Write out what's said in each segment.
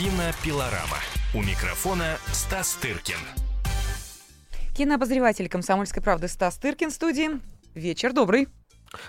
Кинопилорама. У микрофона Стас Тыркин. Кинообозреватель «Комсомольской правды» Стас Тыркин в студии. Вечер добрый.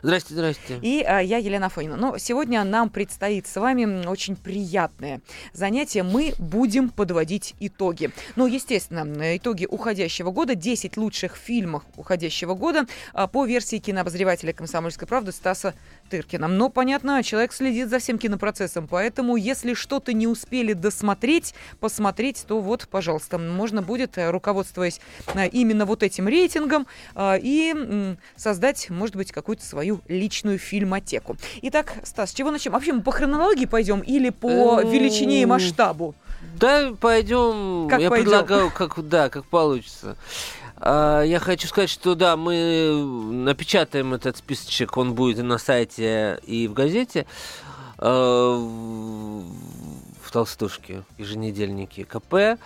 Здрасте, здрасте. И а, я Елена Фонина. Но сегодня нам предстоит с вами очень приятное занятие. Мы будем подводить итоги. Ну, естественно, итоги уходящего года. 10 лучших фильмов уходящего года а, по версии кинообозревателя «Комсомольской правды» Стаса Тыркина. Но, понятно, человек следит за всем кинопроцессом, поэтому если что-то не успели досмотреть, посмотреть, то вот, пожалуйста, можно будет, э, руководствуясь э, именно вот этим рейтингом, а, и создать, может быть, какую-то свою личную фильмотеку. Итак, Стас, с чего начнем? Вообще мы по хронологии пойдем или по величине и масштабу? Да, пойдем. Как я пойдем? предлагаю, как да, как получится. А, Я хочу сказать, что да, мы напечатаем этот списочек, он будет и на сайте, и в газете. А, в Толстушке, еженедельнике КП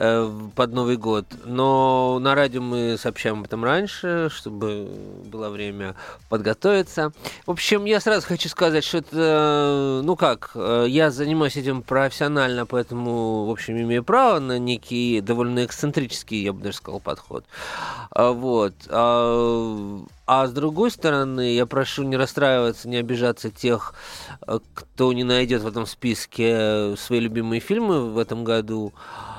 под Новый год. Но на радио мы сообщаем об этом раньше, чтобы было время подготовиться. В общем, я сразу хочу сказать, что это, ну как, э, я занимаюсь этим профессионально, поэтому, в общем, имею право на некий довольно эксцентрический, я бы даже сказал, подход. А, Вот. А, а с другой стороны, я прошу не расстраиваться, не обижаться тех, э, кто не найдет в этом списке свои любимые фильмы в этом году. Э,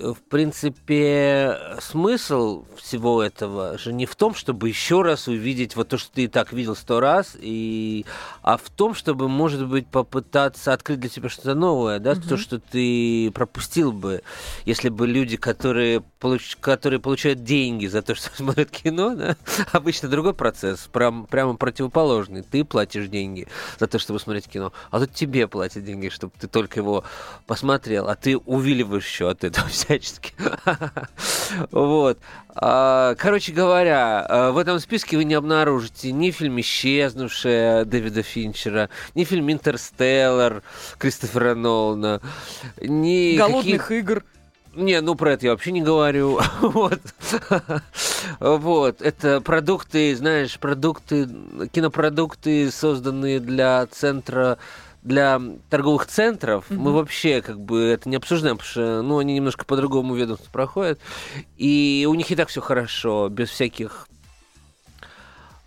В принципе, смысл всего этого же не в том, чтобы еще раз увидеть вот то, что ты и так видел сто раз, и... а в том, чтобы, может быть, попытаться открыть для себя что-то новое, да, то, что ты пропустил бы, если бы люди, которые, получ... которые получают деньги за то, что смотрят кино, да, обычно другой процесс, прям, прямо противоположный. Ты платишь деньги за то, чтобы смотреть кино, а тут тебе платят деньги, чтобы ты только его посмотрел, а ты увиливаешь еще от этого всячески. Вот. А, Короче говоря, а, в этом списке вы не обнаружите ни фильм «Исчезнувшая» Дэвида Финчера, ни фильм «Интерстеллар» Кристофера Нолана, ни Голодных какие- игр. не, ну про это я вообще не говорю. Вот. Вот. Это продукты, знаешь, продукты, кинопродукты, созданные для центра для торговых центров мы вообще как бы это не обсуждаем, потому что ну, они немножко по-другому ведомству проходят. И у них и так все хорошо, без всяких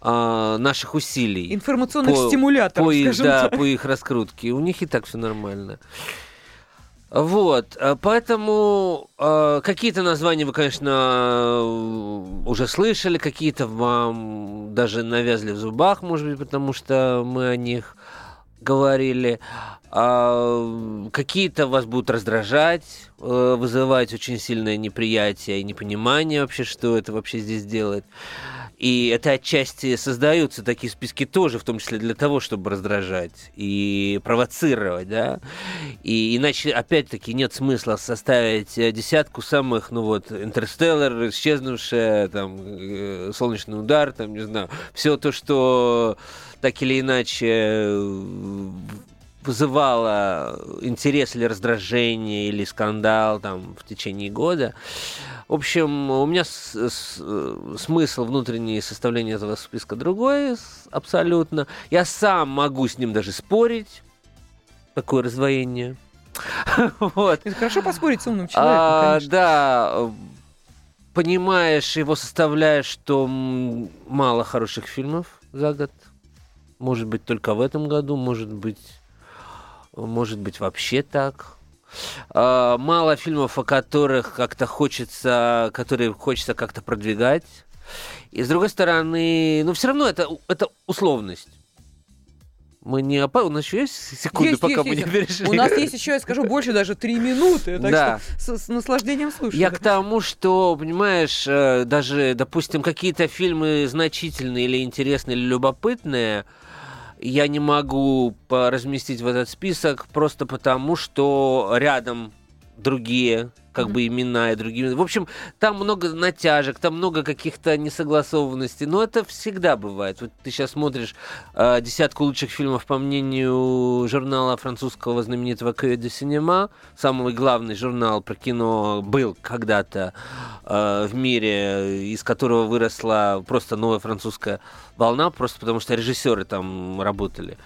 а, наших усилий Информационных по- стимуляторов, по их, да, так. по их раскрутке. У них и так все нормально. Вот, э, поэтому э, какие-то названия вы, конечно, э, уже слышали, какие-то вам даже навязли в зубах, может быть, потому что мы о них говорили. А, какие-то вас будут раздражать, э, вызывать очень сильное неприятие и непонимание вообще, что это вообще здесь делает. И это отчасти создаются такие списки тоже, в том числе для того, чтобы раздражать и провоцировать, да. И иначе, опять-таки, нет смысла составить э, десятку самых, ну вот, Интерстеллар, Исчезнувшая, там, э, Солнечный удар, там, не знаю, все то, что так или иначе э, вызывало интерес или раздражение, или скандал там в течение года. В общем, у меня с- с- смысл внутренней составления этого списка другой абсолютно. Я сам могу с ним даже спорить. Такое раздвоение. Вот. Это хорошо поспорить с умным человеком, А, конечно. да, понимаешь его составляешь, что мало хороших фильмов за год. Может быть, только в этом году, может быть, может быть, вообще так. А, Мало фильмов, о которых как-то хочется, которые хочется как-то продвигать. И с другой стороны, ну все равно это, это условность. Мы не опа... У нас еще есть секунды, Есть, пока есть, мы есть. не перешли. У нас есть еще, я скажу, больше даже три минуты. Так Да. что с, с наслаждением слушаю. Я к тому, что, понимаешь, э, даже, допустим, какие-то фильмы значительные или интересные, или любопытные, я не могу разместить в этот список просто потому, что рядом другие как бы имена и другие. В общем, там много натяжек, там много каких-то несогласованностей, но это всегда бывает. Вот ты сейчас смотришь э, десятку лучших фильмов по мнению журнала французского знаменитого Кое де Синема, самый главный журнал про кино был когда-то э, в мире, из которого выросла просто новая французская волна, просто потому что режиссеры там работали.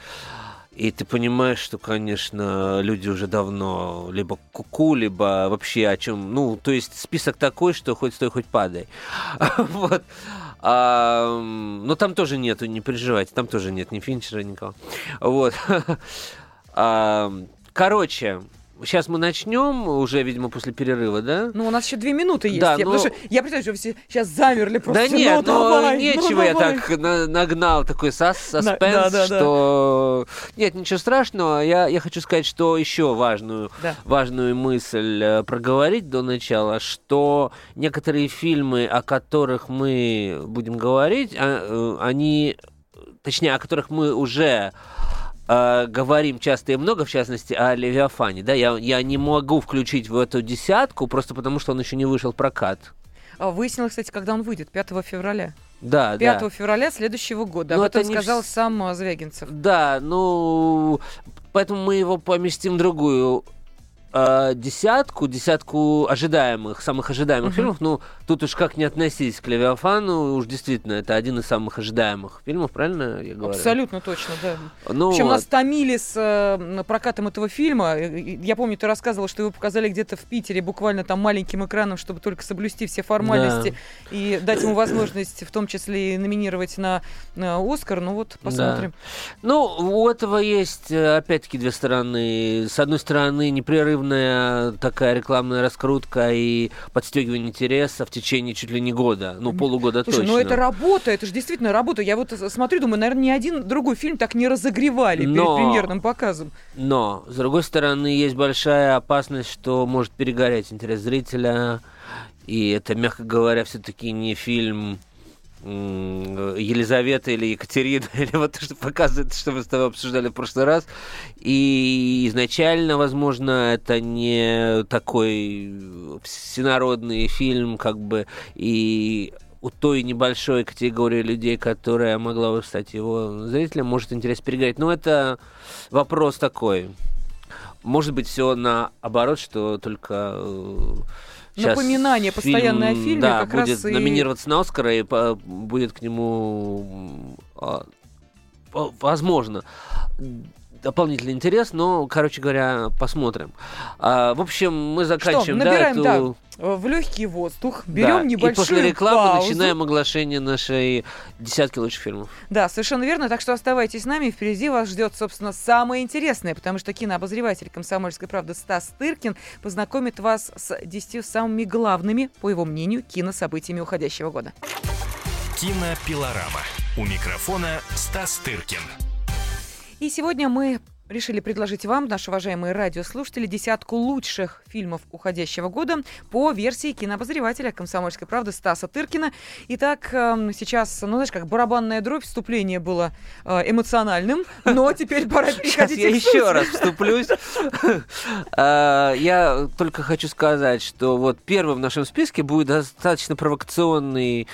И ты понимаешь, что, конечно, люди уже давно либо куку, либо вообще о чем. Ну, то есть список такой, что хоть стой, хоть падай. Вот. А, но там тоже нету, не переживайте, там тоже нет ни Финчера, никого. Вот. А, короче, Сейчас мы начнем, уже, видимо, после перерыва, да? Ну, у нас еще две минуты есть. Да, я, но... потому что я представляю, что все сейчас замерли просто. Да нет, ну, ну, давай, нечего ну, я давай. так на- нагнал такой сос соспенс, да, да, да. что... Нет, ничего страшного. Я, я хочу сказать, что еще важную, Да. важную мысль э, проговорить до начала, что некоторые фильмы, о которых мы будем говорить, а, э, они... Точнее, о которых мы уже э, говорим часто и много, в частности, о Левиафане. Да, я, я не могу включить в эту десятку, просто потому что он еще не вышел в прокат. А, Выяснилось, кстати, когда он выйдет, 5 февраля. Да, 5 да. февраля следующего года. Но Об это этом не сказал сам а, Звягинцев. Да, ну, поэтому мы его поместим в другую э, десятку, десятку ожидаемых, самых ожидаемых Мгм. фильмов. Ну, тут уж как не относись к Левиафану, уж действительно, это один из самых ожидаемых фильмов, правильно я говорю? Абсолютно точно, да. Ну, общем, вот. нас томили с э, прокатом этого фильма. Э, Я помню, ты рассказывал, что его показали где-то в Питере, буквально там маленьким экраном, чтобы только соблюсти все формальности и дать ему возможность, в том числе и номинировать на, на Оскар. Ну вот, посмотрим. Ну, у этого есть, э, опять-таки, две стороны. С одной стороны, непрерывная такая рекламная раскрутка и подстегивание интереса в течение чуть ли не года, ну, полугода Слушай, точно. ну это работа, это же действительно работа. Я вот смотрю, думаю, наверное, ни один другой фильм так не разогревали перед Но- премьерным показом. Но, с другой стороны, есть большая опасность, что может перегореть интерес зрителя. И это, мягко говоря, все-таки не фильм Елизавета или Екатерина, или вот то, что показывает, что мы с тобой обсуждали в прошлый раз. И изначально, возможно, это не такой всенародный фильм, как бы, и у той небольшой категории людей, которая могла бы стать его зрителем, может интерес перегореть. Но это вопрос такой. Может быть, все наоборот, что только э, щас Напоминание постоянное о фильме да, как раз будет и- номинироваться на Оскара и по- будет к нему а, по- возможно дополнительный интерес, но, короче говоря, посмотрим. А, в общем, мы заканчиваем да, набираем, эту... Э, В легкий воздух, да, берем небольшую И после рекламы паузу. начинаем оглашение нашей десятки лучших фильмов. Да, совершенно верно. Так что оставайтесь с нами. Впереди вас ждет, собственно, самое интересное, потому что кинообозреватель «Комсомольской правды» Стас Тыркин познакомит вас с 10 самыми главными, по его мнению, кинособытиями уходящего года. Кинопилорама. У микрофона Стас Тыркин. И сегодня мы решили предложить вам, наши уважаемые радиослушатели, десятку лучших фильмов уходящего года по версии кинообозревателя «Комсомольской правды» Стаса Тыркина. Итак, эм, сейчас, ну, знаешь, как барабанная дробь, вступление было э, эмоциональным, но теперь пора Сейчас переходить я еще раз вступлюсь. А, Я только хочу сказать, что вот первый в нашем списке будет достаточно провокационный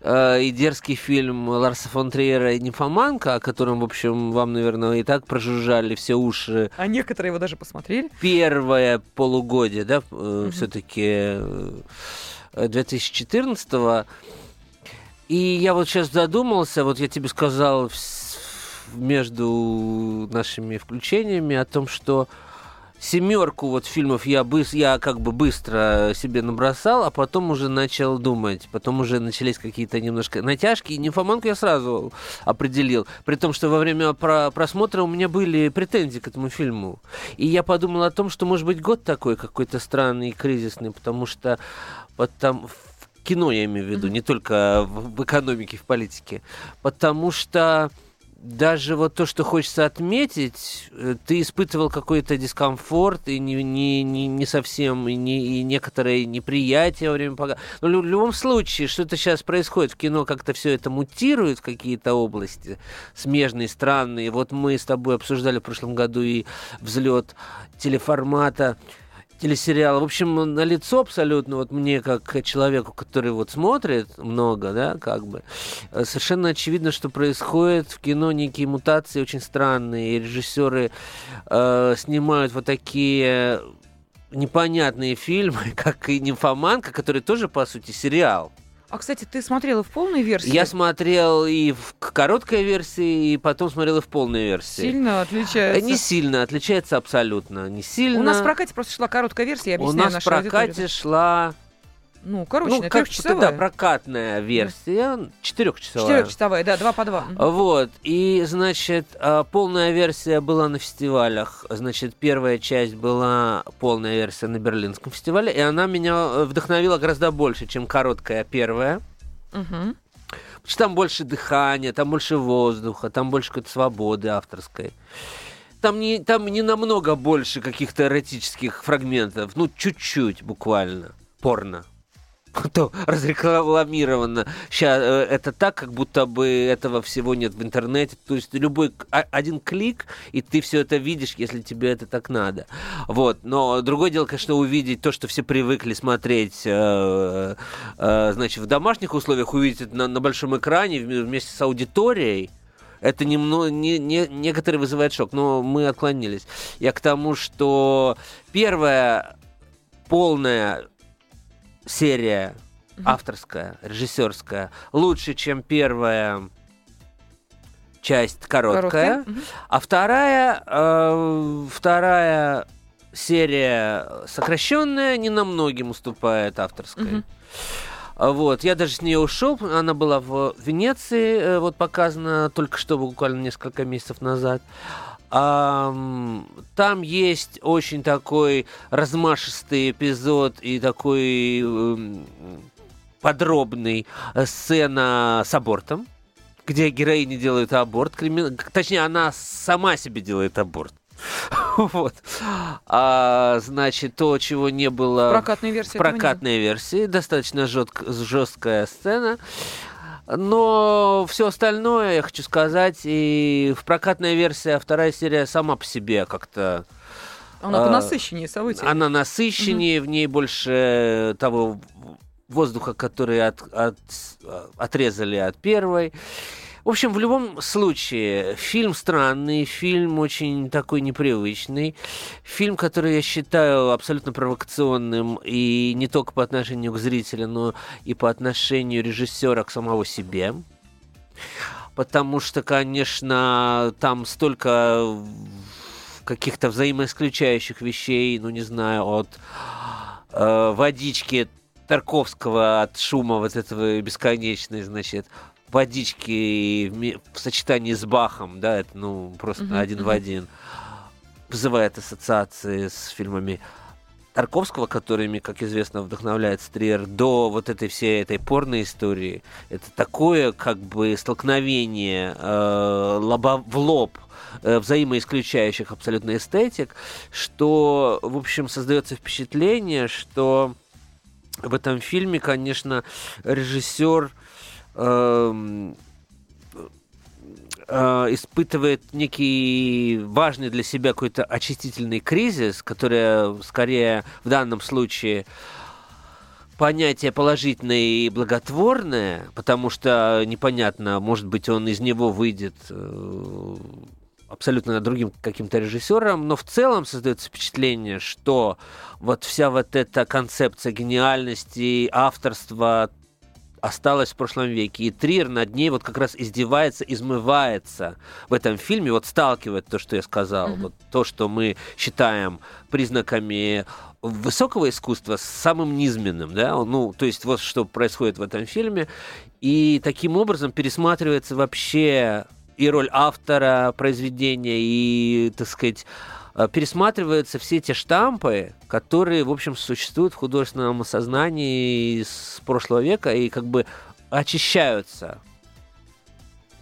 э, и дерзкий фильм Ларса фон Триера «Нимфоманка», о котором, в общем, вам, наверное, и так прожужжали все уши. А некоторые его даже посмотрели. первое полугодие, да, все-таки 2014 И я вот сейчас задумался, вот я тебе сказал между нашими включениями о том, что семерку вот фильмов я, быс- я как бы быстро себе набросал, а потом уже начал думать. Потом уже начались какие-то немножко натяжки. И нимфоманку я сразу определил. При том, что во время про- просмотра у меня были претензии к этому фильму. И я подумал о том, что может быть год такой какой-то странный и кризисный, потому что вот там в кино я имею в виду, не только в, в экономике, в политике. Потому что даже вот то, что хочется отметить, э, ты испытывал какой-то дискомфорт и не, не, не, не совсем, и, не, и некоторое неприятие во время показа. Но лю- в любом случае, что-то сейчас происходит в кино, как-то все это мутирует в какие-то области смежные, странные. Вот мы с тобой обсуждали в прошлом году и взлет телеформата телесериала. В общем, на лицо абсолютно, вот мне, как человеку, который вот смотрит много, да, как бы, э, совершенно очевидно, что происходит в кино некие мутации очень странные, и режиссеры э, снимают вот такие непонятные фильмы, как и «Нимфоманка», который тоже, по сути, сериал. А, кстати, ты смотрела в полной версии? Я смотрел и в короткой версии, и потом смотрел и в полной версии. Сильно Э, отличается. Не сильно, отличается абсолютно. Не сильно. У нас в прокате просто шла короткая версия, я У объясняю нас в прокате шла Ну, короче, ну, как да, прокатная версия, четырехчасовая. Четырехчасовая, да, два по два. Вот, и, значит, а, полная версия была на фестивалях. Значит, первая часть была полная версия на Берлинском фестивале, и она меня э, вдохновила гораздо больше, чем короткая первая. Мгм. Потому что там больше дыхания, там больше воздуха, там больше какой-то свободы авторской. Там не, там не намного больше каких-то эротических фрагментов, ну, чуть-чуть буквально, порно. То разрекламировано. Сейчас это так, как будто бы этого всего нет в интернете. То есть любой а- один клик, и ты все это видишь, если тебе это так надо. Вот. Но другое дело, конечно, увидеть то, что все привыкли смотреть, э, э, значит, в домашних условиях, увидеть это на, на большом экране вм- вместе с аудиторией. Это немного, не, не, некоторые вызывает шок, но мы отклонились. Я к тому, что первая полная серия авторская, режиссерская, лучше, чем первая часть короткая. Короткая. А вторая, э, вторая серия сокращенная не на многим уступает авторской. А Вот, я даже с нее ушел, она была в Венеции, э, вот показана только что, буквально несколько месяцев назад. Там есть очень такой размашистый эпизод и такой эм, подробный э, сцена с абортом, где героини делают аборт, крими- точнее, она сама себе делает аборт. Вот. А, значит, то, чего не было Прокатной версии. в прокатной версии. Достаточно жёстк- жесткая сцена. Но все остальное, я хочу сказать, и в прокатной версии вторая серия сама по себе как-то... Она а, понасыщеннее событий. Она насыщеннее, в ней больше того воздуха, который от- от- отрезали от первой. В общем, в любом случае, фильм странный, фильм очень такой непривычный, фильм, который я считаю абсолютно провокационным и не только по отношению к зрителю, но и по отношению режиссера к самого себе. Потому что, конечно, там столько каких-то взаимоисключающих вещей, ну не знаю, от э, водички Тарковского от шума вот этого бесконечной, значит, водички в, в сочетании с Бахом, да, это ну просто Мгм, один в мгм. один вызывает ассоциации с фильмами Тарковского, которыми, как известно, вдохновляет Стриер, до вот этой всей этой порной истории. Это такое, как бы, столкновение э, лоба в лоб э, взаимоисключающих абсолютно эстетик, что, в общем, создается впечатление, что в этом фильме, конечно, режиссер эм, э, испытывает некий важный для себя какой-то очистительный кризис, который скорее в данном случае понятие положительное и благотворное, потому что непонятно, может быть, он из него выйдет э, абсолютно другим каким-то режиссером, но в целом создается впечатление, что вот вся вот эта концепция гениальности, авторства осталась в прошлом веке. И Триер над ней вот как раз издевается, измывается в этом фильме, вот сталкивает то, что я сказал, Мгм. вот то, что мы считаем признаками высокого искусства с самым низменным, да, ну, то есть вот что происходит в этом фильме, и таким образом пересматривается вообще и роль автора произведения, и, так сказать, пересматриваются все те штампы, которые, в общем, существуют в художественном сознании с прошлого века и как бы очищаются.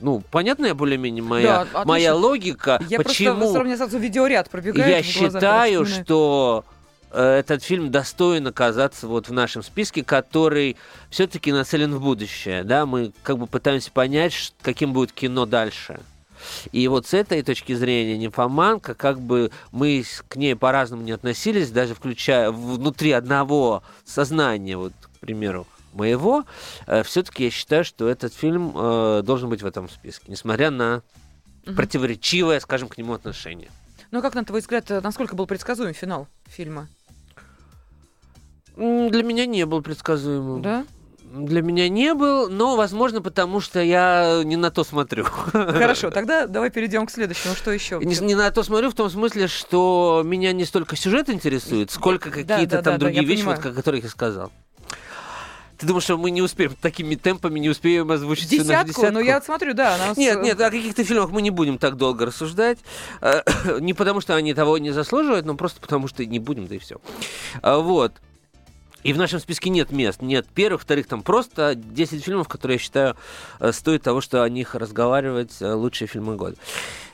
Ну, понятная более-менее моя, Да, моя логика, Я почему просто сразу видеоряд пробегает. я глазах, считаю, что э, этот фильм достоин оказаться вот в нашем списке, который все-таки нацелен в будущее. Да, мы как бы пытаемся понять, каким будет кино дальше. И вот с этой точки зрения нимфоманка, как бы мы к ней по-разному не относились, даже включая внутри одного сознания, вот, к примеру, моего, все-таки я считаю, что этот фильм э, должен быть в этом списке, несмотря на противоречивое, скажем, к нему отношение. Ну, как, на твой взгляд, э, насколько был предсказуем финал фильма? Для меня не был предсказуемым. Да? Для меня не был, но, возможно, потому что я не на то смотрю. Хорошо, тогда давай перейдем к следующему. Что еще? Не, не на то смотрю в том смысле, что меня не столько сюжет интересует, сколько какие-то да, там да, другие вещи, вот, о которых я сказал. Ты думаешь, что мы не успеем такими темпами, не успеем озвучить всю нашу Десятку? десятку? Ну, я смотрю, да. она с- Нет, нет, о каких-то фильмах мы не будем так долго рассуждать. Э, Не потому, что они того не заслуживают, но просто потому, что не будем, да и все. Вот. И в нашем списке нет мест. Нет первых, вторых, там просто 10 фильмов, которые я считаю э, стоит того, что о них разговаривать э, лучшие фильмы года.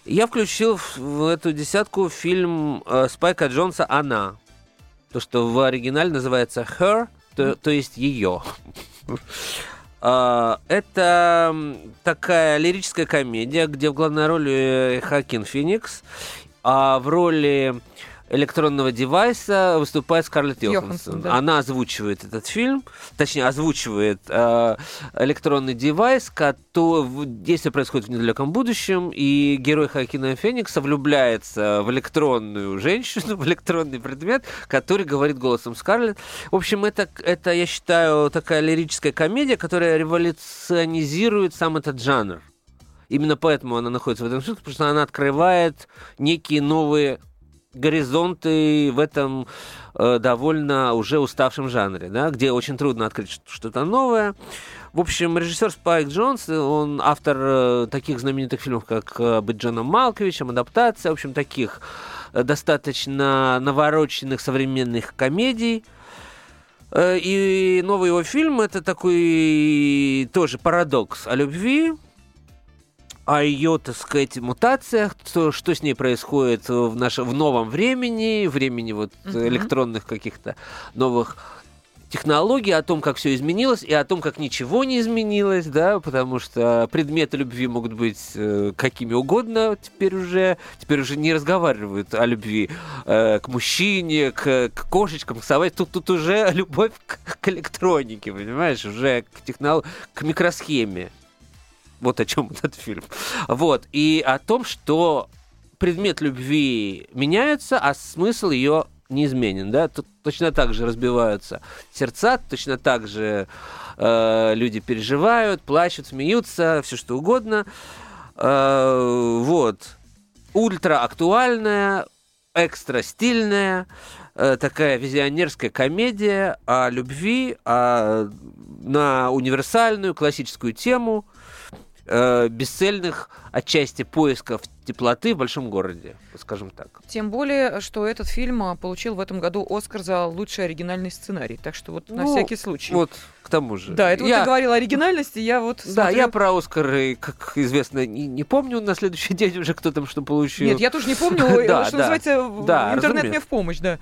Я включил в- эту десятку фильм э, Спайка Джонса «Она». То, что в оригинале называется «Her», то, то есть «Ее». А, Это такая лирическая комедия, где в главной роли Хакин Феникс, а в роли электронного девайса выступает Скарлетт Йоханссон, Йоханссон. да. Она озвучивает этот фильм, точнее, озвучивает э, электронный девайс, который действие происходит в недалеком будущем, и герой Хакина Феникса влюбляется в электронную женщину, в электронный предмет, который говорит голосом Скарлетт. В общем, это, это, я считаю, такая лирическая комедия, которая революционизирует сам этот жанр. Именно поэтому она находится в этом списке, потому что она открывает некие новые горизонты в этом э, довольно уже уставшем жанре, да, где очень трудно открыть что-то новое. В общем, режиссер Спайк Джонс, он автор э, таких знаменитых фильмов, как э, «Быть Джоном Малковичем», «Адаптация», в общем, таких э, достаточно навороченных современных комедий. И новый его фильм это такой тоже парадокс о любви, о ее, так сказать, мутациях, то, что с ней происходит в, нашем, в новом времени, времени вот Мгм. электронных каких-то новых технологий, о том, как все изменилось, и о том, как ничего не изменилось, да, потому что предметы любви могут быть э, какими угодно теперь уже, теперь уже не разговаривают о любви э, к мужчине, к, к кошечкам, к собаке, тут, тут уже любовь к, к электронике, понимаешь, уже к технол... к микросхеме. Вот о чем этот фильм. Вот. И о том, что предмет любви меняется, а смысл ее неизменен, да, тут точно так же разбиваются сердца, точно так же э, люди переживают, плачут, смеются, все что угодно. Э, вот. Ультра актуальная, экстра стильная, э, такая визионерская комедия о любви, о- на универсальную классическую тему э, бесцельных отчасти поисков теплоты в большом городе, скажем так. Тем более, что этот фильм а, получил в этом году Оскар за лучший оригинальный сценарий. Так что вот на Ну, всякий случай. Вот к тому же. Да, это вот я, ты говорил оригинальности, я вот Да, смотрю- я про Оскары, как известно, не, не помню на следующий день уже, кто там что получил. Нет, я тоже не помню, Да, что да. называется, Да, интернет мне в помощь, да.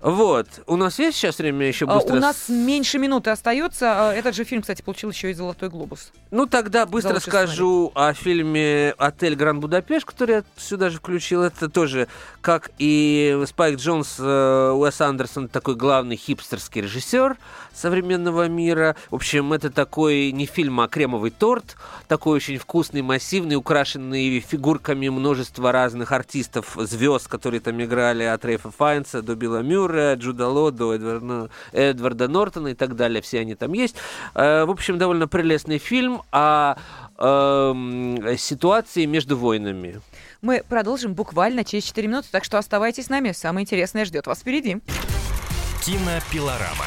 Вот. У нас есть сейчас время еще А, быстро... У нас меньше минуты остается. А, Этот же фильм, кстати, получил еще и Золотой глобус. Ну, тогда быстро скажу о фильме «Отель Гранд Будапешт», который я сюда же включил. Это тоже, как и Спайк Джонс, э, Уэс Андерсон, такой главный хипстерский режиссер современного мира. В общем, это такой не фильм, а кремовый торт. Такой очень вкусный, массивный, украшенный фигурками множества разных артистов, звезд, которые там играли, от Рейфа Файнса до Билла Мюррея, Джуда Ло, до Эдварда, Эдварда Нортона и так далее. Все они там есть. Э, В общем, довольно прелестный фильм о эм, ситуации между войнами. Мы продолжим буквально через 4 минуты, так что оставайтесь с нами. Самое интересное ждет вас впереди. Кинопилорама.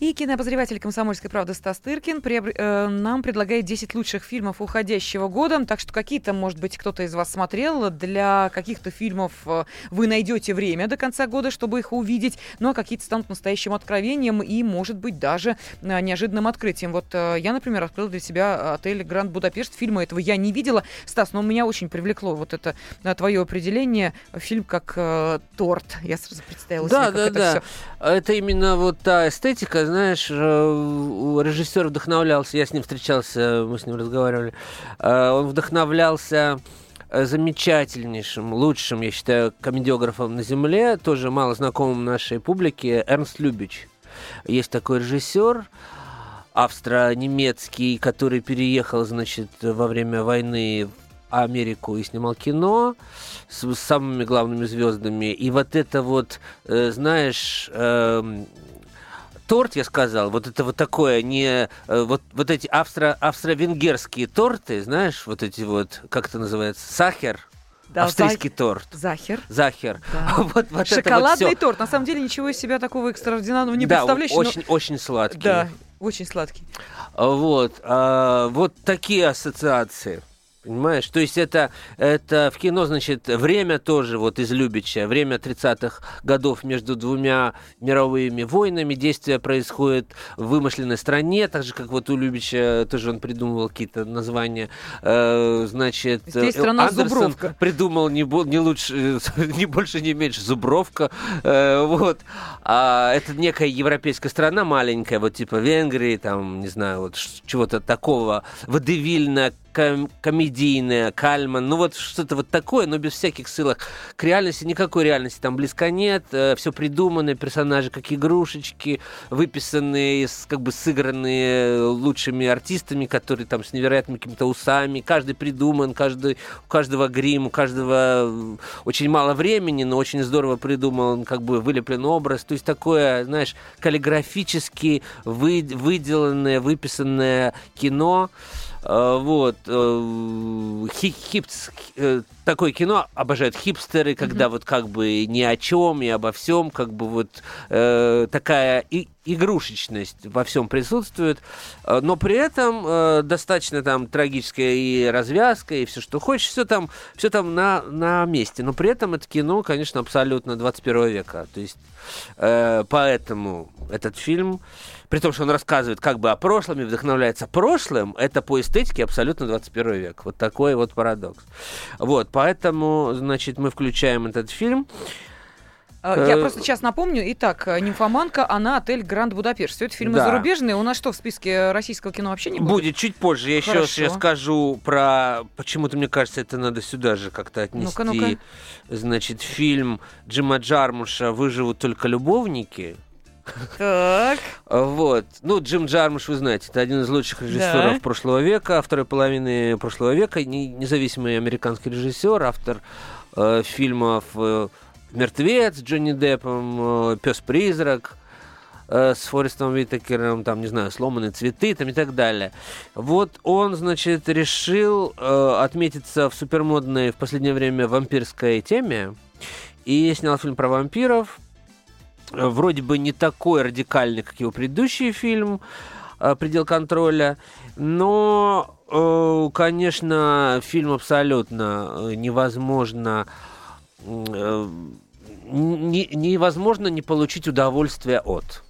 И кинообозреватель «Комсомольской правды» Стас Тыркин приобр- э, нам предлагает 10 лучших фильмов уходящего года. Так что какие-то, может быть, кто-то из вас смотрел. Для каких-то фильмов э, вы найдете время до конца года, чтобы их увидеть. Ну, а какие-то станут настоящим откровением и, может быть, даже э, неожиданным открытием. Вот э, я, например, открыла для себя отель «Гранд Будапешт». Фильма этого я не видела. Стас, но меня очень привлекло вот это твое определение. Фильм как э, торт. Я сразу представила Да, себе, да, как это да. всё. Это именно вот та эстетика, знаешь, э, режиссер вдохновлялся, я с ним встречался, мы с ним разговаривали, э, он вдохновлялся э, замечательнейшим, лучшим, я считаю, комедиографом на Земле, тоже мало знакомым нашей публике, Эрнст Любич. Есть такой режиссер, австро-немецкий, который переехал, значит, во время войны в Америку и снимал кино с, самыми главными звездами. И вот это вот, знаешь, эм, торт, я сказал, вот это вот такое, не э, вот, вот эти австро, австро-венгерские торты, знаешь, вот эти вот, как это называется, сахар, Да, австрийский зах- торт. Захер. Захер. Да. Вот, вот вот Шоколадный всё. торт. На самом деле ничего из себя такого экстраординарного не да, представляющий. но- очень, очень сладкий. Да, очень сладкий. Вот, а, вот такие ассоциации. Понимаешь? То есть это, это в кино, значит, время тоже вот из Любича, время 30-х годов между двумя мировыми войнами, действие происходит в вымышленной стране, так же, как вот у Любича тоже он придумывал какие-то названия. Э, значит, Здесь э, страна Андерсон Зубровка. придумал не, не лучше, не больше, не меньше Зубровка. Э, вот. А это некая европейская страна маленькая, вот типа Венгрии, там, не знаю, вот чего-то такого, водевильное, ком- комедийное, Кальман, ну вот что-то вот такое, но без всяких ссылок к реальности, никакой реальности там близко нет, все придуманные персонажи, как игрушечки, выписанные, как бы сыгранные лучшими артистами, которые там с невероятными какими-то усами, каждый придуман, каждый, у каждого грим, у каждого э, очень мало времени, но очень здорово придуман, как бы вылеплен образ, то есть такое, знаешь, каллиграфически вы- выделанное, выписанное кино, Э, Вот. э, хи- хипс- э, Такое кино обожают хипстеры, когда вот как бы ни о чем и обо всем, как бы вот э, такая и, игрушечность во всем присутствует, Э, но при этом э, достаточно там трагическая и развязка, и все, что хочешь, все там, все там на, на месте. Но при этом это кино, конечно, абсолютно 21 века. То есть э, поэтому этот фильм, при том, что он рассказывает как бы о прошлом и вдохновляется прошлым, это по эстетике абсолютно 21 век. Вот такой вот парадокс. Вот, поэтому, значит, мы включаем этот фильм. А, Я Э, просто сейчас напомню. Итак, «Нимфоманка», она отель «Гранд Будапешт». Все это фильмы Да. зарубежные. У нас что, в списке российского кино вообще не будет? Будет чуть позже. Я еще Хорошо. сейчас скажу про... Почему-то, мне кажется, это надо сюда же как-то отнести. Ну-ка, ну-ка. Значит, фильм Джима Джармуша «Выживут только любовники». Так. Вот. Ну, Джим Джармуш, вы знаете, это один из лучших режиссеров Да. прошлого века, второй половины прошлого века, не- независимый американский режиссер, автор э, фильмов э, «Мертвец» с Джонни Деппом, «Пес-призрак», э, с Форестом Уитакером, там, не знаю, «Сломанные цветы» там, и так далее. Вот он, значит, решил э, отметиться в супермодной в последнее время вампирской теме и снял фильм про вампиров. Э, Вроде бы не такой радикальный, как его предыдущий фильм э, «Предел контроля», но, э, конечно, фильм абсолютно невозможно не- невозможно не получить удовольствие от.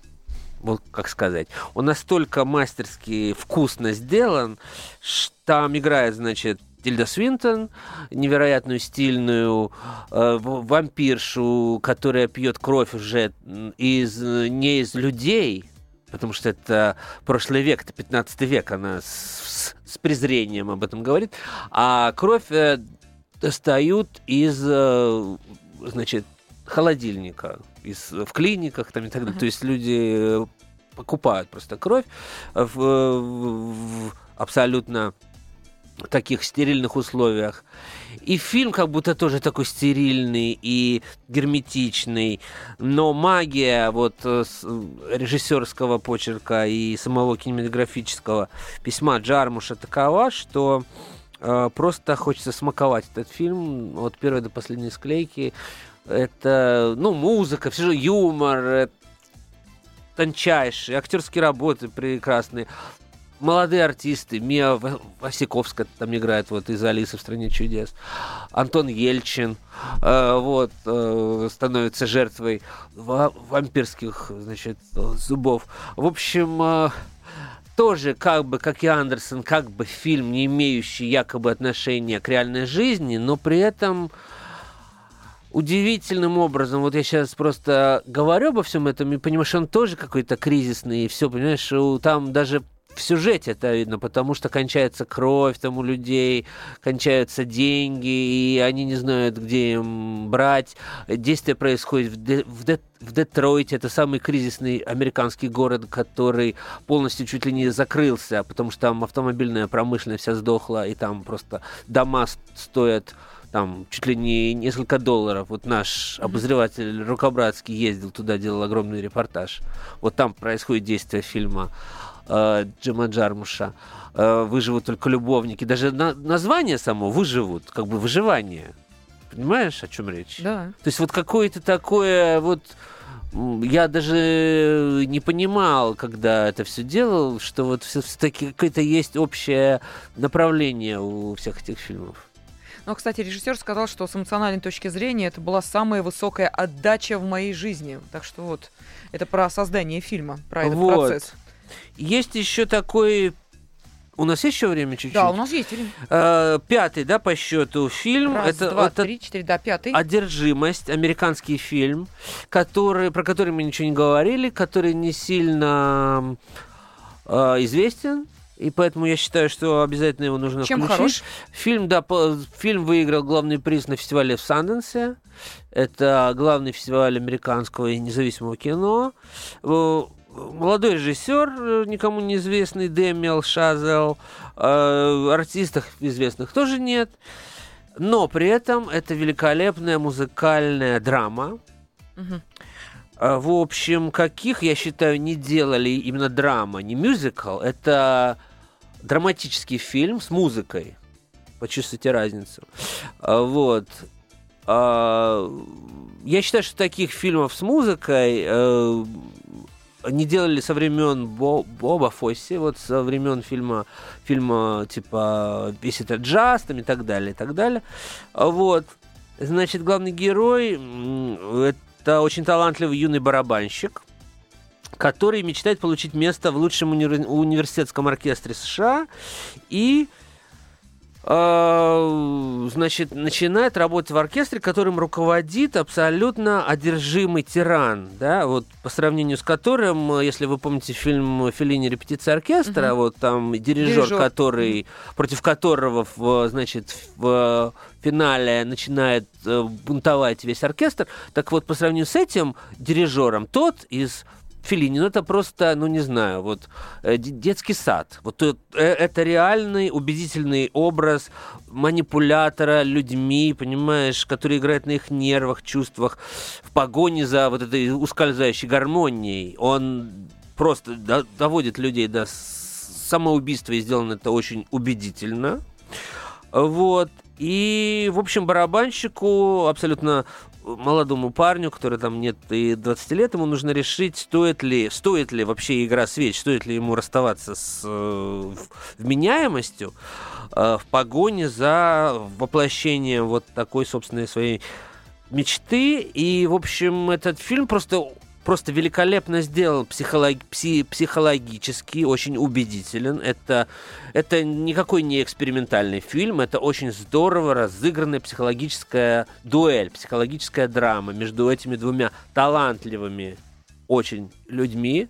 Вот как сказать. Он настолько мастерски вкусно сделан, что там играет, значит, Тильда Свинтон, невероятную стильную э, вампиршу, которая пьет кровь уже из, не из людей, потому что это прошлый век, это 15 век, она с, с- презрением об этом говорит, а кровь э, достают из, э, значит, холодильника, из, в клиниках там и так далее. То есть люди э, покупают просто кровь в, в- в абсолютно таких стерильных условиях. И фильм как будто тоже такой стерильный и герметичный, но магия вот э, с- режиссерского почерка и самого кинематографического письма Джармуша такова, что э, просто хочется смаковать этот фильм от первой до последней склейки. Это, ну, музыка, все же юмор, э, тончайшие, актерские работы прекрасные. Молодые артисты, Мия Ва- Васиковская там играет вот из Алисы в стране чудес. Антон Ельчин э, вот э, становится жертвой ва- вампирских значит зубов. В общем, э, тоже как бы, как и Андерсон, как бы фильм, не имеющий якобы отношения к реальной жизни, но при этом удивительным образом, вот я сейчас просто говорю обо всем этом и понимаю, что он тоже какой-то кризисный, и все, понимаешь, там даже в сюжете это видно, потому что кончается кровь там у людей, кончаются деньги, и они не знают, где им брать. Действие происходит в, Де- в, Де- в Детройте, это самый кризисный американский город, который полностью чуть ли не закрылся, потому что там автомобильная промышленность вся сдохла, и там просто дома стоят там чуть ли не несколько долларов. Вот наш обозреватель Рукобратский ездил туда, делал огромный репортаж. Вот там происходит действие фильма э, Джима Джармуша. Э, выживут только любовники. Даже на, название само выживут, как бы выживание. Понимаешь, о чем речь? Да. То есть вот какое-то такое вот я даже не понимал, когда это все делал, что вот все-таки какое-то есть общее направление у всех этих фильмов. Но, кстати, режиссер сказал, что с эмоциональной точки зрения это была самая высокая отдача в моей жизни. Так что вот, это про создание фильма, про этот вот. процесс. Есть еще такой у нас есть еще время чуть-чуть? Да, у нас есть время. Э, пятый, да, по счету фильм. Раз, это, два, это три, четыре, да, пятый. «Одержимость», американский фильм, который, про который мы ничего не говорили, который не сильно э, известен. И поэтому я считаю, что обязательно его нужно Чем включить. хорош? Фильм, да, по, фильм выиграл главный приз на фестивале в Санденсе. Это главный фестиваль американского и независимого кино молодой режиссер, э, никому неизвестный, Демиал Шазел, э, артистов известных тоже нет. Но при этом это великолепная музыкальная драма. А, В общем, каких, я считаю, не делали именно драма, не мюзикл. Это драматический фильм с музыкой. Почувствуйте разницу. А, Вот. Я считаю, что таких фильмов с музыкой э, не делали со времен Бо- Боба Фосси, вот со времен фильма, фильма типа «Весь это джаз» там, и так далее, и так далее. Вот. Значит, главный герой это очень талантливый юный барабанщик, который мечтает получить место в лучшем уни- университетском оркестре США и значит, начинает работать в оркестре, которым руководит абсолютно одержимый тиран, да, вот по сравнению с которым, э, если вы помните фильм Филини «Репетиция оркестра», Мгм. вот там дирижер, Дирижер. который, против которого, в, значит, в финале начинает э, бунтовать весь оркестр, так вот по сравнению с этим дирижером, тот из Филини, ну это просто, ну не знаю, вот э, де- детский сад. Вот э, это реальный убедительный образ манипулятора людьми, понимаешь, который играет на их нервах, чувствах, в погоне за вот этой ускользающей гармонией. Он просто до- доводит людей до самоубийства, и сделано это очень убедительно. Вот. И, в общем, барабанщику, абсолютно молодому парню, который там нет и 20 лет, ему нужно решить, стоит ли, стоит ли вообще игра свеч, стоит ли ему расставаться с э, вменяемостью э, в погоне за воплощением вот такой собственной своей мечты. И, в общем, этот фильм просто просто великолепно сделан психолог- пси- психологически, очень убедителен. Это, это никакой не экспериментальный фильм, это очень здорово разыгранная психологическая дуэль, психологическая драма между этими двумя талантливыми очень людьми,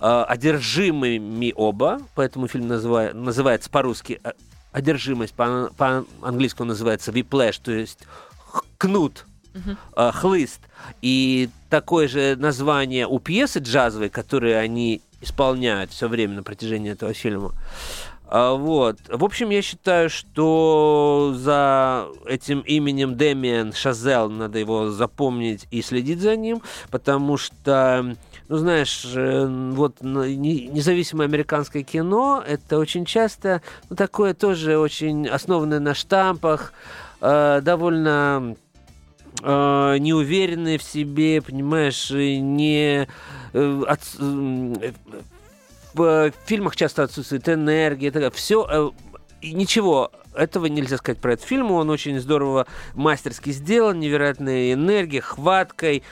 э, одержимыми оба, поэтому фильм называ- называется по-русски э, «Одержимость», по- по-английски он называется «Whiplash», то есть кнут, э, хлыст. И такое же название у пьесы джазовой, которые они исполняют все время на протяжении этого фильма. А, Вот. В общем, я считаю, что за этим именем Дэмиан Шазел надо его запомнить и следить за ним, потому что, ну, знаешь, э, вот не- независимое американское кино, это очень часто ну, такое тоже очень основанное на штампах, э, довольно э, неуверенные в себе, понимаешь, не э, от- э, в фильмах часто отсутствует энергия, все и ничего этого нельзя сказать про этот фильм. Он очень здорово, мастерски сделан, невероятной энергией, хваткой,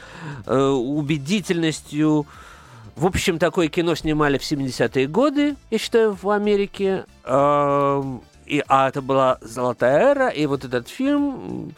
э, убедительностью. В общем, такое кино снимали в 70-е годы, я считаю, в Америке. Эм, и, а это была золотая эра, и вот этот фильм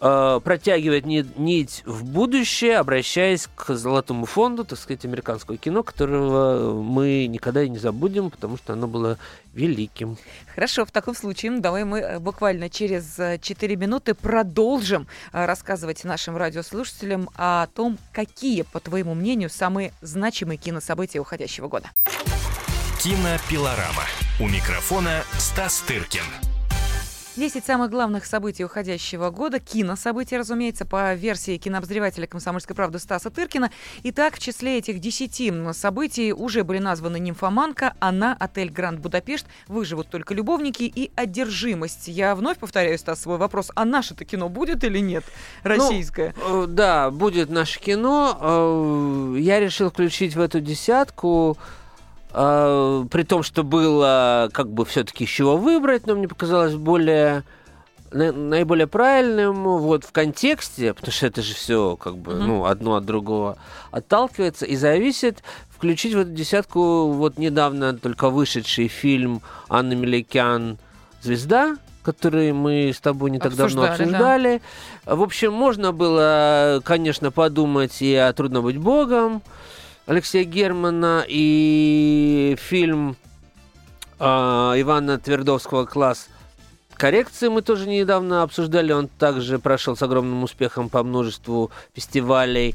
э, протягивает ни- нить в будущее, обращаясь к золотому фонду, так сказать, американского кино, которого мы никогда и не забудем, потому что оно было великим. Хорошо, в таком случае м, давай мы э, буквально через э, 4 минуты продолжим э, рассказывать нашим радиослушателям о том, какие, по твоему мнению, самые значимые кинособытия уходящего года. Кинопилорама. У микрофона Стас Тыркин. 10 самых главных событий уходящего года. Кинособытия, разумеется, по версии кинообозревателя «Комсомольской правды» Стаса Тыркина. Итак, в числе этих 10 событий уже были названы «Нимфоманка», «Она», «Отель Гранд Будапешт», «Выживут только любовники» и «Одержимость». Я вновь повторяю, Стас, свой вопрос. А наше-то кино будет или нет? Российское? Ну, да, будет наше кино. Э, я решил включить в эту десятку а, при том, что было как бы все-таки из чего выбрать, но мне показалось более наиболее правильным вот в контексте, потому что это же все как бы mm-hmm. ну одно от другого отталкивается и зависит включить в эту десятку вот недавно только вышедший фильм Анны Меликян «Звезда», который мы с тобой не так давно обсуждали. Да. В общем, можно было, конечно, подумать и о «Трудно быть богом», Алексея Германа и фильм э, Ивана Твердовского «Класс коррекции» мы тоже недавно обсуждали. Он также прошел с огромным успехом по множеству фестивалей.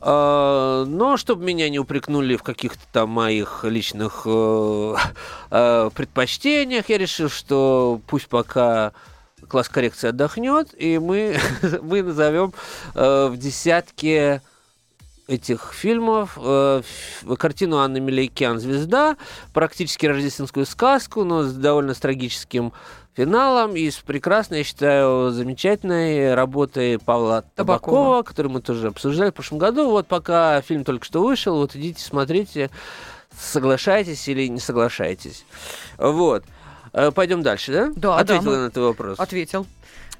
Э, но чтобы меня не упрекнули в каких-то там моих личных э, э, предпочтениях, я решил, что пусть пока класс коррекции отдохнет, и мы, мы назовем э, в десятке этих фильмов. Э, картину Анны Милейкян «Звезда», практически рождественскую сказку, но с довольно с трагическим финалом и с прекрасной, я считаю, замечательной работой Павла Табакова, Табакова, который мы тоже обсуждали в прошлом году. Вот пока фильм только что вышел, вот идите, смотрите, соглашайтесь или не соглашайтесь. Вот. Э, пойдем дальше, да? Да, Ответил да, на этот вопрос. Ответил.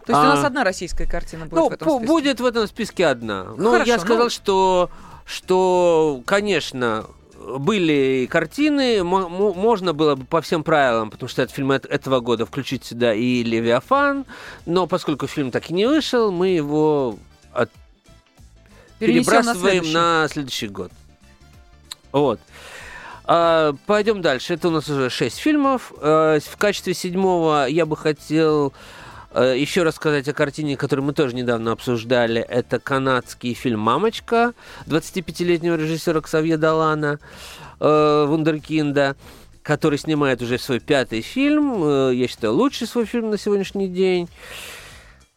То есть а, у нас одна российская картина будет ну, в этом списке? Будет в этом списке одна. Ну, Хорошо, я сказал, ну... что, что, конечно, были картины, можно было бы по всем правилам, потому что это фильм этого года, включить сюда и «Левиафан», но поскольку фильм так и не вышел, мы его от... перебрасываем на следующий. на следующий год. Вот. А, пойдем дальше. Это у нас уже шесть фильмов. А, в качестве седьмого я бы хотел Э, еще рассказать о картине, которую мы тоже недавно обсуждали. Это канадский фильм «Мамочка» 25-летнего режиссера Ксавье Далана, э, Вундеркинда, который снимает уже свой пятый фильм. Э, я считаю, лучший свой фильм на сегодняшний день.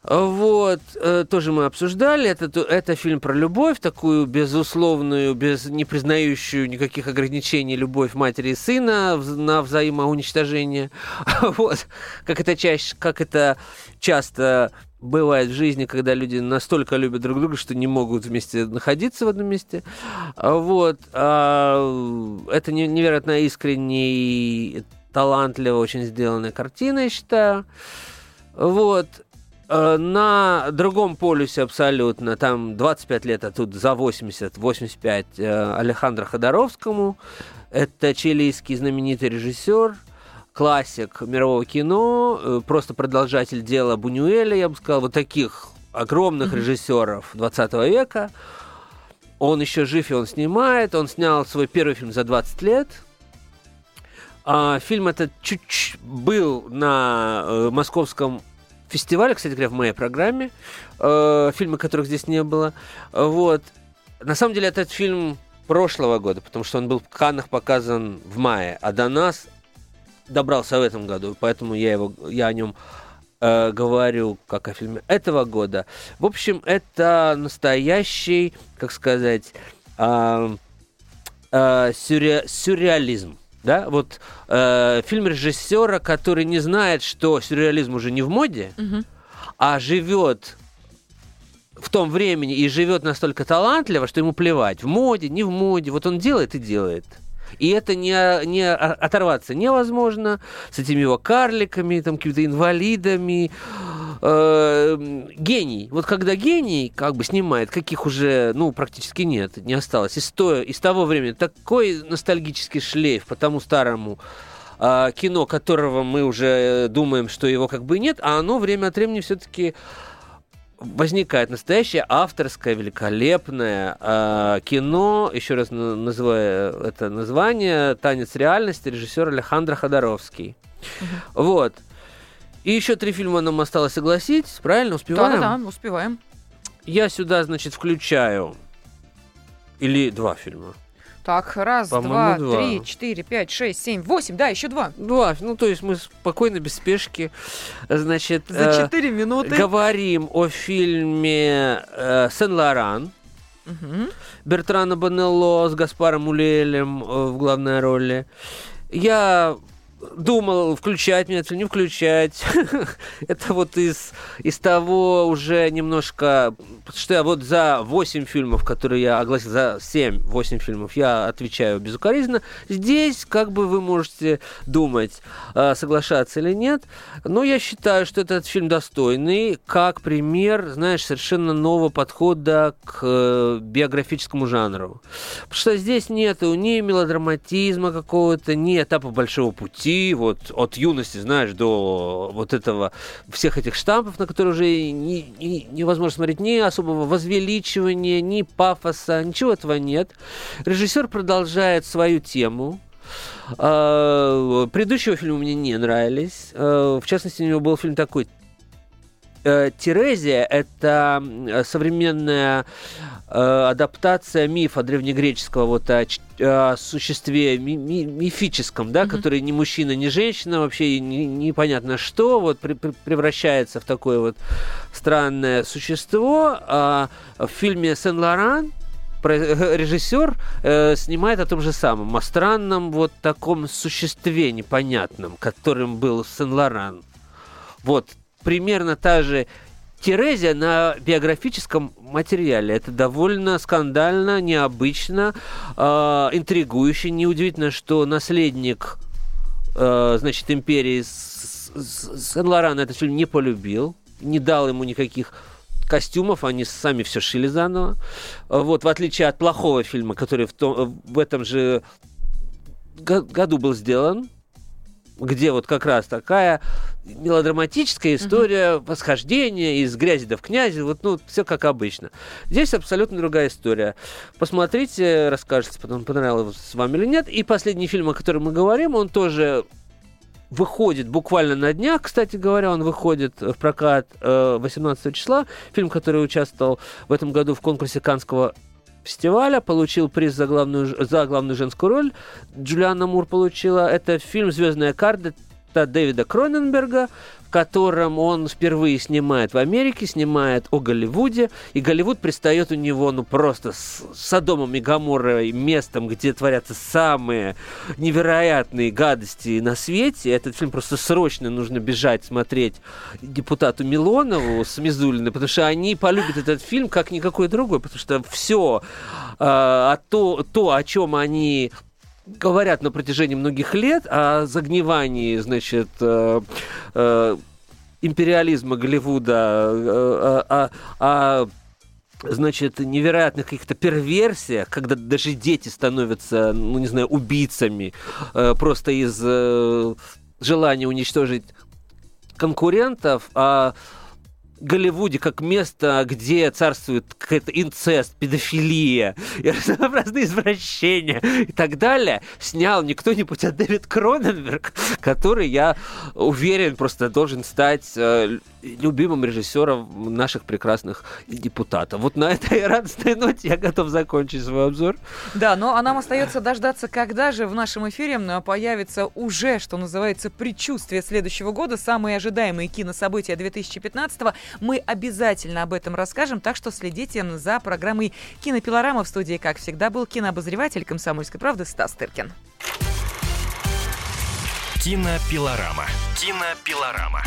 Вот, э, тоже мы обсуждали. Это, это фильм про любовь, такую безусловную, без, не признающую никаких ограничений любовь матери и сына на взаимоуничтожение. Вот, как это чаще, как это часто бывает в жизни, когда люди настолько любят друг друга, что не могут вместе находиться в одном месте. Вот. А, это невероятно искренний, талантливо очень сделанная картина, я считаю. Вот. Э, на другом полюсе абсолютно, там 25 лет, а тут за 80, 85 э, Алехандро Ходоровскому. Это чилийский знаменитый режиссер, классик мирового кино, э, просто продолжатель дела Бунюэля, я бы сказал, вот таких огромных режиссеров 20 века. Он еще жив и он снимает. Он снял свой первый фильм за 20 лет. А, фильм этот чуть-чуть был на московском фестиваля, кстати говоря, в моей программе, э, фильмы, которых здесь не было. Вот. На самом деле, этот фильм прошлого года, потому что он был в Каннах показан в мае, а до нас добрался в этом году, поэтому я, его, я о нем э, говорю как о фильме этого года. В общем, это настоящий, как сказать, э, э, сюрре, сюрреализм да, вот э, фильм режиссера, который не знает, что сюрреализм уже не в моде, угу. а живет в том времени и живет настолько талантливо, что ему плевать, в моде, не в моде, вот он делает и делает. И это не, не оторваться невозможно с этими его карликами, там, какими-то инвалидами. Э, гений. Вот когда гений как бы снимает, каких уже, ну, практически нет, не осталось. Из, то, из того времени такой ностальгический шлейф по тому старому э, кино, которого мы уже думаем, что его как бы нет, а оно время от времени все-таки возникает настоящее авторское, великолепное э, кино, еще раз называю это название, «Танец реальности», режиссер Александр Ходоровский. Угу. Вот. И еще три фильма нам осталось согласить, правильно? Успеваем? Да, да, успеваем. Я сюда, значит, включаю... Или два фильма. Так, раз, два, два. три, четыре, пять, шесть, семь, восемь. Да, еще два. Два. Ну, то есть мы спокойно, без спешки, значит, За э, четыре минуты. говорим о фильме э, «Сен-Лоран». Мгм. Бертрана Банелло с Гаспаром Улелем э, в главной роли. Я думал, включать меня, не включать. Это вот из, из того уже немножко... Что я вот за 8 фильмов, которые я огласил, за 7-8 фильмов я отвечаю безукоризненно. Здесь как бы вы можете думать, э, соглашаться или нет. Но я считаю, что этот фильм достойный, как пример, знаешь, совершенно нового подхода к э, биографическому жанру. Потому что здесь нету ни мелодраматизма какого-то, ни этапа большого пути, вот от юности, знаешь, до вот этого, всех этих штампов, на которые уже не- не- невозможно смотреть, ни особого возвеличивания, ни пафоса, ничего этого нет. Режиссер продолжает свою тему, а, Предыдущего фильма мне не нравились. А, В частности, у него был фильм такой Терезия – это современная э, адаптация мифа древнегреческого вот о, о существе ми- ми- мифическом, да, Мгм. который ни мужчина, ни женщина, вообще не- непонятно что, вот при- при- превращается в такое вот странное существо. А в фильме «Сен-Лоран» режиссер э, снимает о том же самом, о странном вот таком существе непонятном, которым был Сен-Лоран. Вот, примерно та же Терезия на биографическом материале. Это довольно скандально, необычно, э, интригующе. Неудивительно, что наследник э, значит, империи Сен-Лоран этот фильм не полюбил, не дал ему никаких костюмов, они сами все шили заново. Вот, в отличие от плохого фильма, который в, том, в этом же го- году был сделан, где вот как раз такая мелодраматическая история восхождения из грязи до в князи, вот ну все как обычно. Здесь абсолютно другая история. Посмотрите, расскажете потом, понравилось вам или нет. И последний фильм, о котором мы говорим, он тоже выходит буквально на днях, кстати говоря, он выходит в прокат э, 18 числа. Фильм, который участвовал в этом году в конкурсе Канского фестиваля, получил приз за главную, за главную женскую роль. Джулианна Мур получила. Это фильм «Звездная карта» Дэвида Кроненберга, котором он впервые снимает в Америке, снимает о Голливуде, и Голливуд пристает у него, ну, просто с Содомом и Гоморрой, местом, где творятся самые невероятные гадости на свете. Этот фильм просто срочно нужно бежать смотреть депутату Милонову с Мизулиной, потому что они полюбят этот фильм как никакой другой, потому что все а то, то, о чем они говорят на протяжении многих лет о загнивании, значит, э, э, империализма Голливуда, э, о, о- значит, невероятных каких-то перверсиях, когда даже дети становятся, ну, не знаю, убийцами э, просто из э, желания уничтожить конкурентов, а Голливуде как место, где царствует какой-то инцест, педофилия, и разнообразные извращения и так далее, снял не кто-нибудь, а Дэвид Кроненберг, который, я уверен, просто должен стать э, любимым режиссером наших прекрасных депутатов. Вот на этой радостной ноте я готов закончить свой обзор. Да, но а нам остается дождаться, когда же в нашем эфире появится уже, что называется, предчувствие следующего года, самые ожидаемые кинособытия 2015-го. Мы обязательно об этом расскажем, так что следите за программой «Кинопилорама» в студии, как всегда, был кинообозреватель «Комсомольской правды» Стас Тыркин. Кинопилорама. Кинопилорама.